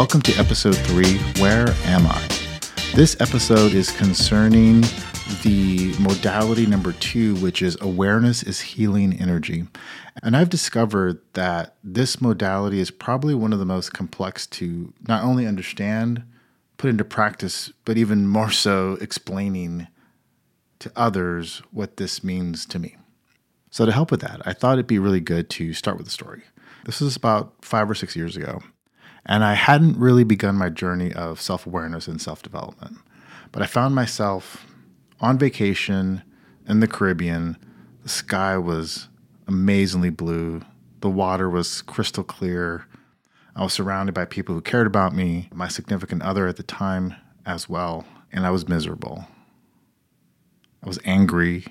Welcome to episode three Where Am I? This episode is concerning the modality number two, which is awareness is healing energy. And I've discovered that this modality is probably one of the most complex to not only understand, put into practice, but even more so explaining to others what this means to me. So, to help with that, I thought it'd be really good to start with a story. This was about five or six years ago, and I hadn't really begun my journey of self awareness and self development. But I found myself on vacation in the Caribbean. The sky was amazingly blue, the water was crystal clear. I was surrounded by people who cared about me, my significant other at the time as well, and I was miserable. I was angry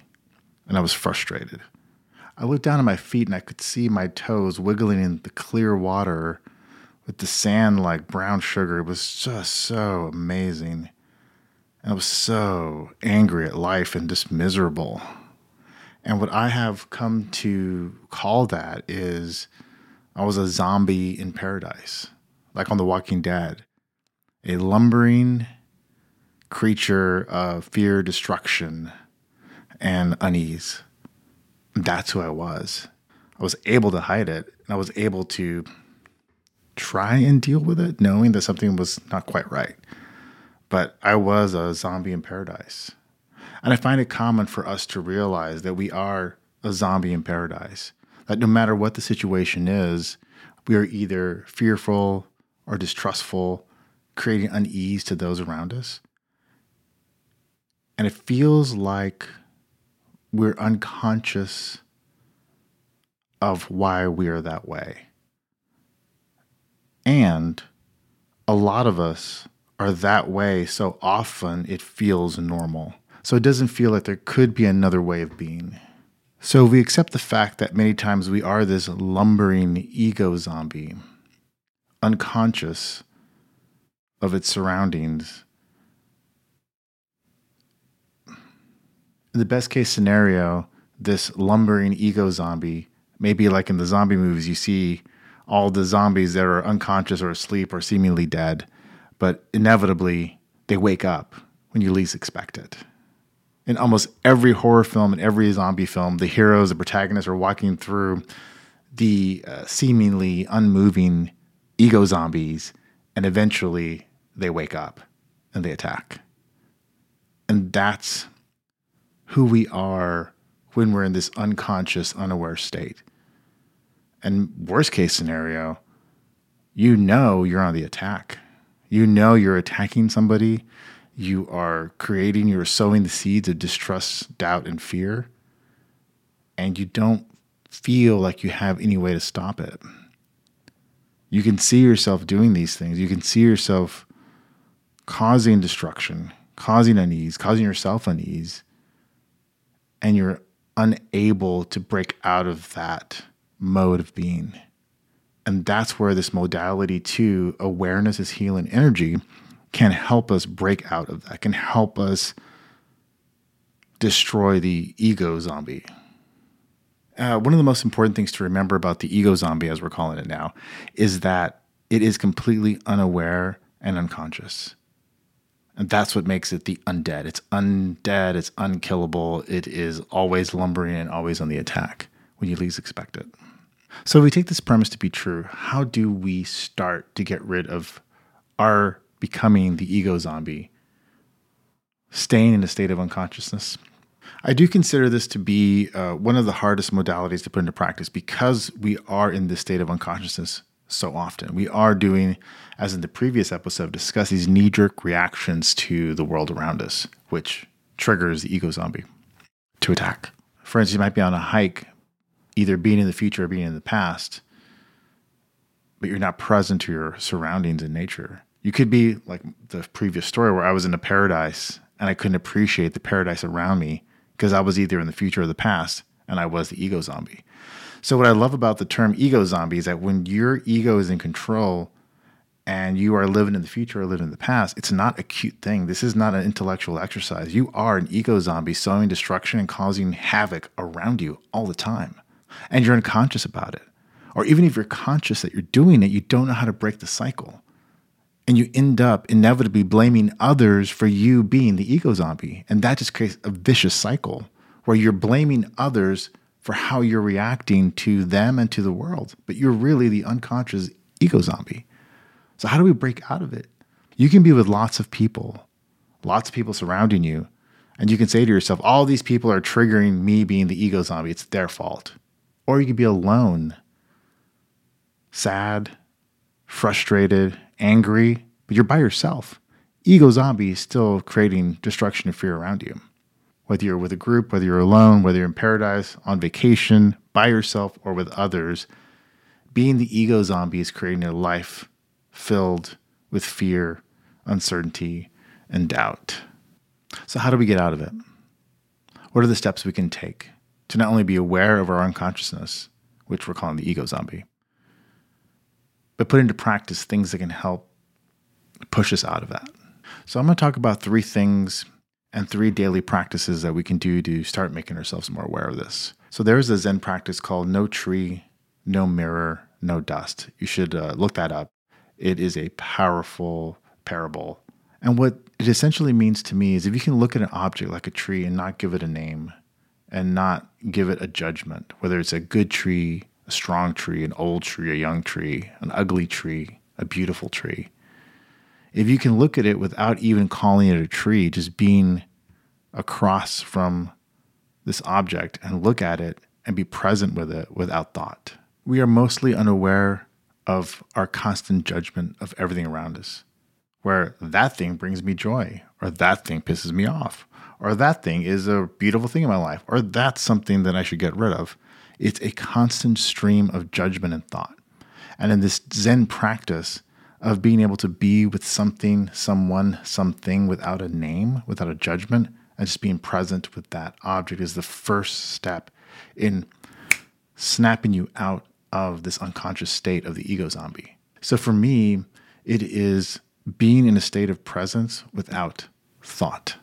and I was frustrated. I looked down at my feet and I could see my toes wiggling in the clear water with the sand like brown sugar. It was just so amazing. And I was so angry at life and just miserable. And what I have come to call that is I was a zombie in paradise, like on The Walking Dead, a lumbering creature of fear, destruction, and unease that's who I was. I was able to hide it and I was able to try and deal with it, knowing that something was not quite right. But I was a zombie in paradise. And I find it common for us to realize that we are a zombie in paradise, that no matter what the situation is, we are either fearful or distrustful, creating unease to those around us. And it feels like we're unconscious of why we are that way. And a lot of us are that way so often it feels normal. So it doesn't feel like there could be another way of being. So we accept the fact that many times we are this lumbering ego zombie, unconscious of its surroundings in the best case scenario, this lumbering ego zombie, maybe like in the zombie movies, you see all the zombies that are unconscious or asleep or seemingly dead, but inevitably they wake up when you least expect it. In almost every horror film and every zombie film, the heroes, the protagonists are walking through the uh, seemingly unmoving ego zombies, and eventually they wake up and they attack. And that's who we are when we're in this unconscious, unaware state. And worst case scenario, you know you're on the attack. You know you're attacking somebody. You are creating, you're sowing the seeds of distrust, doubt, and fear. And you don't feel like you have any way to stop it. You can see yourself doing these things. You can see yourself causing destruction, causing unease, causing yourself unease and you're unable to break out of that mode of being. And that's where this modality to awareness is healing energy can help us break out of that, can help us destroy the ego zombie. Uh, one of the most important things to remember about the ego zombie, as we're calling it now, is that it is completely unaware and unconscious. And that's what makes it the undead. It's undead, it's unkillable, it is always lumbering and always on the attack when you least expect it. So, if we take this premise to be true, how do we start to get rid of our becoming the ego zombie, staying in a state of unconsciousness? I do consider this to be uh, one of the hardest modalities to put into practice because we are in this state of unconsciousness so often. We are doing, as in the previous episode, discuss these knee jerk reactions to the world around us, which triggers the ego zombie to attack. For instance, you might be on a hike, either being in the future or being in the past, but you're not present to your surroundings in nature. You could be like the previous story where I was in a paradise and I couldn't appreciate the paradise around me because I was either in the future or the past and I was the ego zombie. So what I love about the term ego zombie is that when your ego is in control and you are living in the future or living in the past, it's not a cute thing. This is not an intellectual exercise. You are an ego zombie sowing destruction and causing havoc around you all the time. And you're unconscious about it. Or even if you're conscious that you're doing it, you don't know how to break the cycle. And you end up inevitably blaming others for you being the ego zombie. And that just creates a vicious cycle where you're blaming others for how you're reacting to them and to the world. But you're really the unconscious ego zombie. So, how do we break out of it? You can be with lots of people, lots of people surrounding you, and you can say to yourself, all these people are triggering me being the ego zombie. It's their fault. Or you could be alone, sad, frustrated, angry, but you're by yourself. Ego zombie is still creating destruction and fear around you. Whether you're with a group, whether you're alone, whether you're in paradise, on vacation, by yourself, or with others, being the ego zombie is creating a life filled with fear, uncertainty, and doubt. So, how do we get out of it? What are the steps we can take to not only be aware of our unconsciousness, which we're calling the ego zombie, but put into practice things that can help push us out of that? So, I'm going to talk about three things and three daily practices that we can do to start making ourselves more aware of this. So, there's a Zen practice called no tree, no mirror, no dust. You should uh, look that up. It is a powerful parable. And what it essentially means to me is if you can look at an object like a tree and not give it a name and not give it a judgment, whether it's a good tree, a strong tree, an old tree, a young tree, an ugly tree, a beautiful tree, if you can look at it without even calling it a tree, just being across from this object and look at it and be present with it without thought, we are mostly unaware of our constant judgment of everything around us, where that thing brings me joy, or that thing pisses me off, or that thing is a beautiful thing in my life, or that's something that I should get rid of. It's a constant stream of judgment and thought. And in this Zen practice of being able to be with something, someone, something without a name, without a judgment, and just being present with that object is the first step in snapping you out of this unconscious state of the ego zombie. So for me, it is being in a state of presence without thought.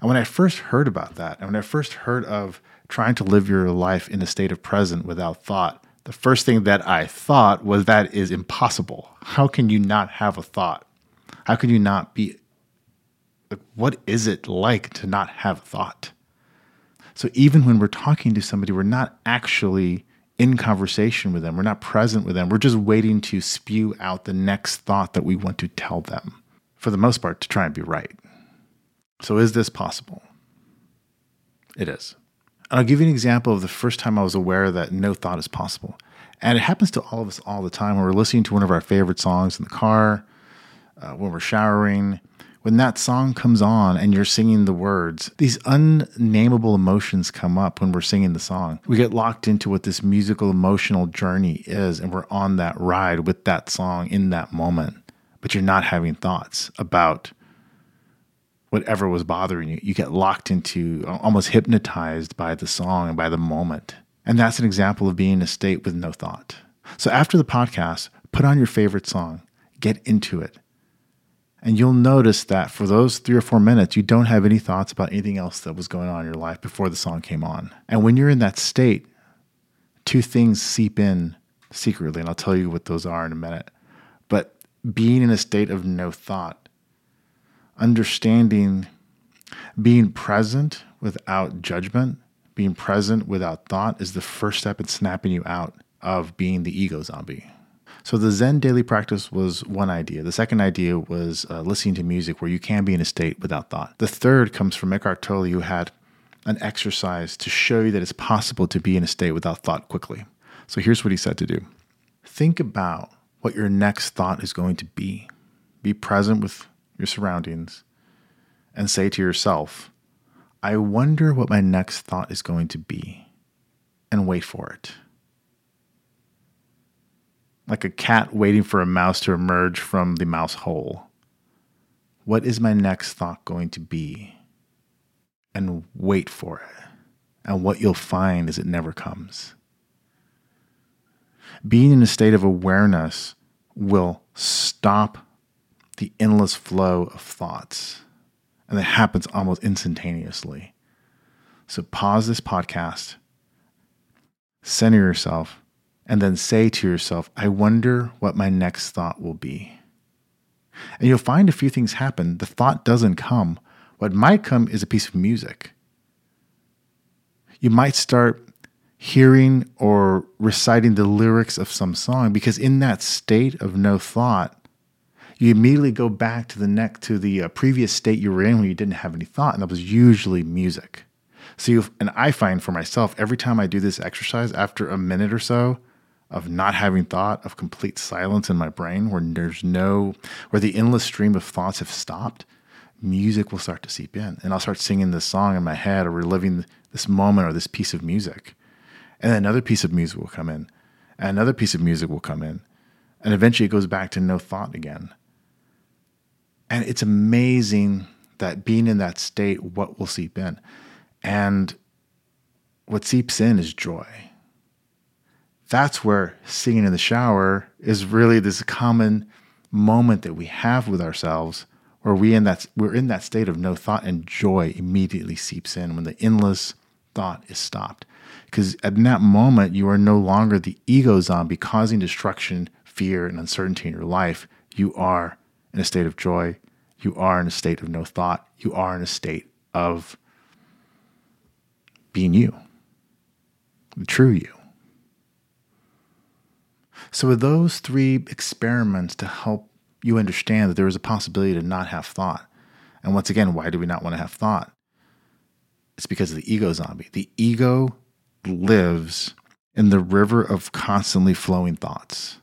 And when I first heard about that, and when I first heard of trying to live your life in a state of present without thought, the first thing that I thought was that is impossible. How can you not have a thought? How can you not be what is it like to not have thought? So even when we're talking to somebody, we're not actually in conversation with them. We're not present with them. We're just waiting to spew out the next thought that we want to tell them, for the most part, to try and be right. So, is this possible? It is. And I'll give you an example of the first time I was aware that no thought is possible. And it happens to all of us all the time when we're listening to one of our favorite songs in the car, uh, when we're showering, when that song comes on and you're singing the words, these unnameable emotions come up when we're singing the song. We get locked into what this musical emotional journey is, and we're on that ride with that song in that moment. But you're not having thoughts about whatever was bothering you. You get locked into, almost hypnotized by the song and by the moment. And that's an example of being in a state with no thought. So after the podcast, put on your favorite song, get into it and you'll notice that for those three or four minutes, you don't have any thoughts about anything else that was going on in your life before the song came on. And when you're in that state, two things seep in secretly, and I'll tell you what those are in a minute. But being in a state of no thought, understanding, being present without judgment, being present without thought is the first step in snapping you out of being the ego zombie. So the Zen daily practice was one idea. The second idea was uh, listening to music where you can be in a state without thought. The third comes from Eckhart Tolle, who had an exercise to show you that it's possible to be in a state without thought quickly. So here's what he said to do think about what your next thought is going to be. Be present with your surroundings and say to yourself, I wonder what my next thought is going to be, and wait for it like a cat waiting for a mouse to emerge from the mouse hole. What is my next thought going to be? And wait for it. And what you'll find is it never comes. Being in a state of awareness will stop the endless flow of thoughts. And that happens almost instantaneously. So pause this podcast, center yourself, and then say to yourself, I wonder what my next thought will be. And you'll find a few things happen. The thought doesn't come. What might come is a piece of music. You might start hearing or reciting the lyrics of some song because in that state of no thought, you immediately go back to the neck to the uh, previous state you were in when you didn't have any thought, and that was usually music. So, and I find for myself every time I do this exercise, after a minute or so of not having thought, of complete silence in my brain, where there's no, where the endless stream of thoughts have stopped, music will start to seep in, and I'll start singing this song in my head or reliving this moment or this piece of music, and then another piece of music will come in, and another piece of music will come in, and eventually it goes back to no thought again. And it's amazing that being in that state, what will seep in. And what seeps in is joy. That's where singing in the shower is really this common moment that we have with ourselves where we in that we're in that state of no thought and joy immediately seeps in when the endless thought is stopped. Because at that moment you are no longer the ego zombie causing destruction, fear, and uncertainty in your life. You are in a state of joy. You are in a state of no thought. You are in a state of being you, the true you. So, with those three experiments to help you understand that there is a possibility to not have thought, and once again, why do we not want to have thought? It's because of the ego zombie. The ego lives in the river of constantly flowing thoughts.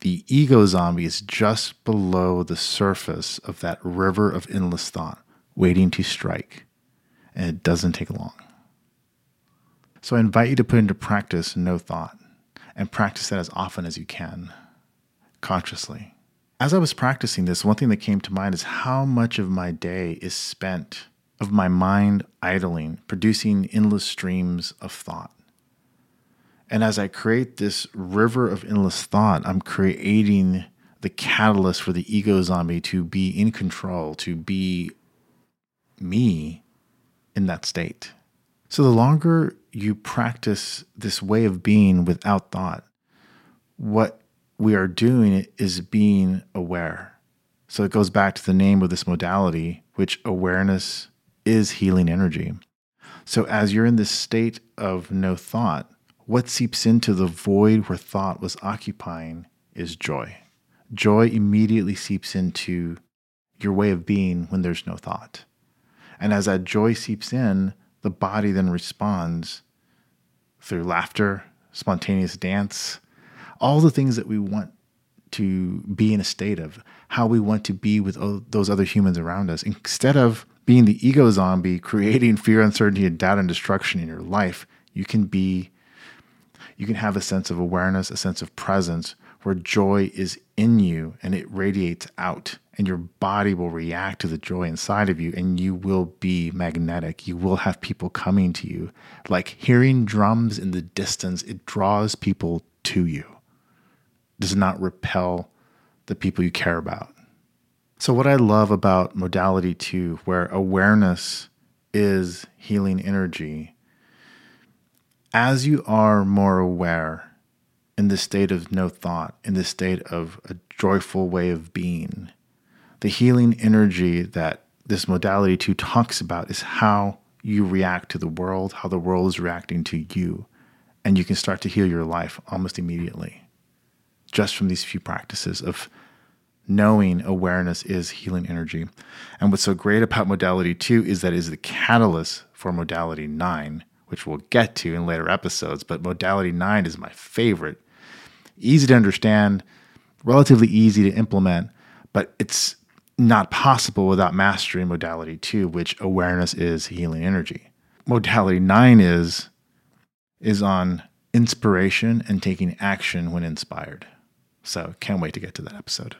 The ego zombie is just below the surface of that river of endless thought, waiting to strike. And it doesn't take long. So I invite you to put into practice no thought and practice that as often as you can, consciously. As I was practicing this, one thing that came to mind is how much of my day is spent of my mind idling, producing endless streams of thought. And as I create this river of endless thought, I'm creating the catalyst for the ego zombie to be in control, to be me in that state. So the longer you practice this way of being without thought, what we are doing is being aware. So it goes back to the name of this modality, which awareness is healing energy. So as you're in this state of no thought, what seeps into the void where thought was occupying is joy. Joy immediately seeps into your way of being when there's no thought. And as that joy seeps in, the body then responds through laughter, spontaneous dance, all the things that we want to be in a state of, how we want to be with those other humans around us. Instead of being the ego zombie, creating fear, uncertainty, and doubt and destruction in your life, you can be, you can have a sense of awareness, a sense of presence where joy is in you and it radiates out and your body will react to the joy inside of you and you will be magnetic. You will have people coming to you. Like hearing drums in the distance, it draws people to you. It does not repel the people you care about. So, what I love about modality two, where awareness is healing energy, as you are more aware in the state of no thought, in the state of a joyful way of being, the healing energy that this modality two talks about is how you react to the world, how the world is reacting to you. And you can start to heal your life almost immediately just from these few practices of knowing awareness is healing energy. And what's so great about modality two is that it is the catalyst for modality nine, which we'll get to in later episodes. But modality nine is my favorite. Easy to understand, relatively easy to implement, but it's not possible without mastering modality two, which awareness is healing energy. Modality nine is is on inspiration and taking action when inspired. So can't wait to get to that episode.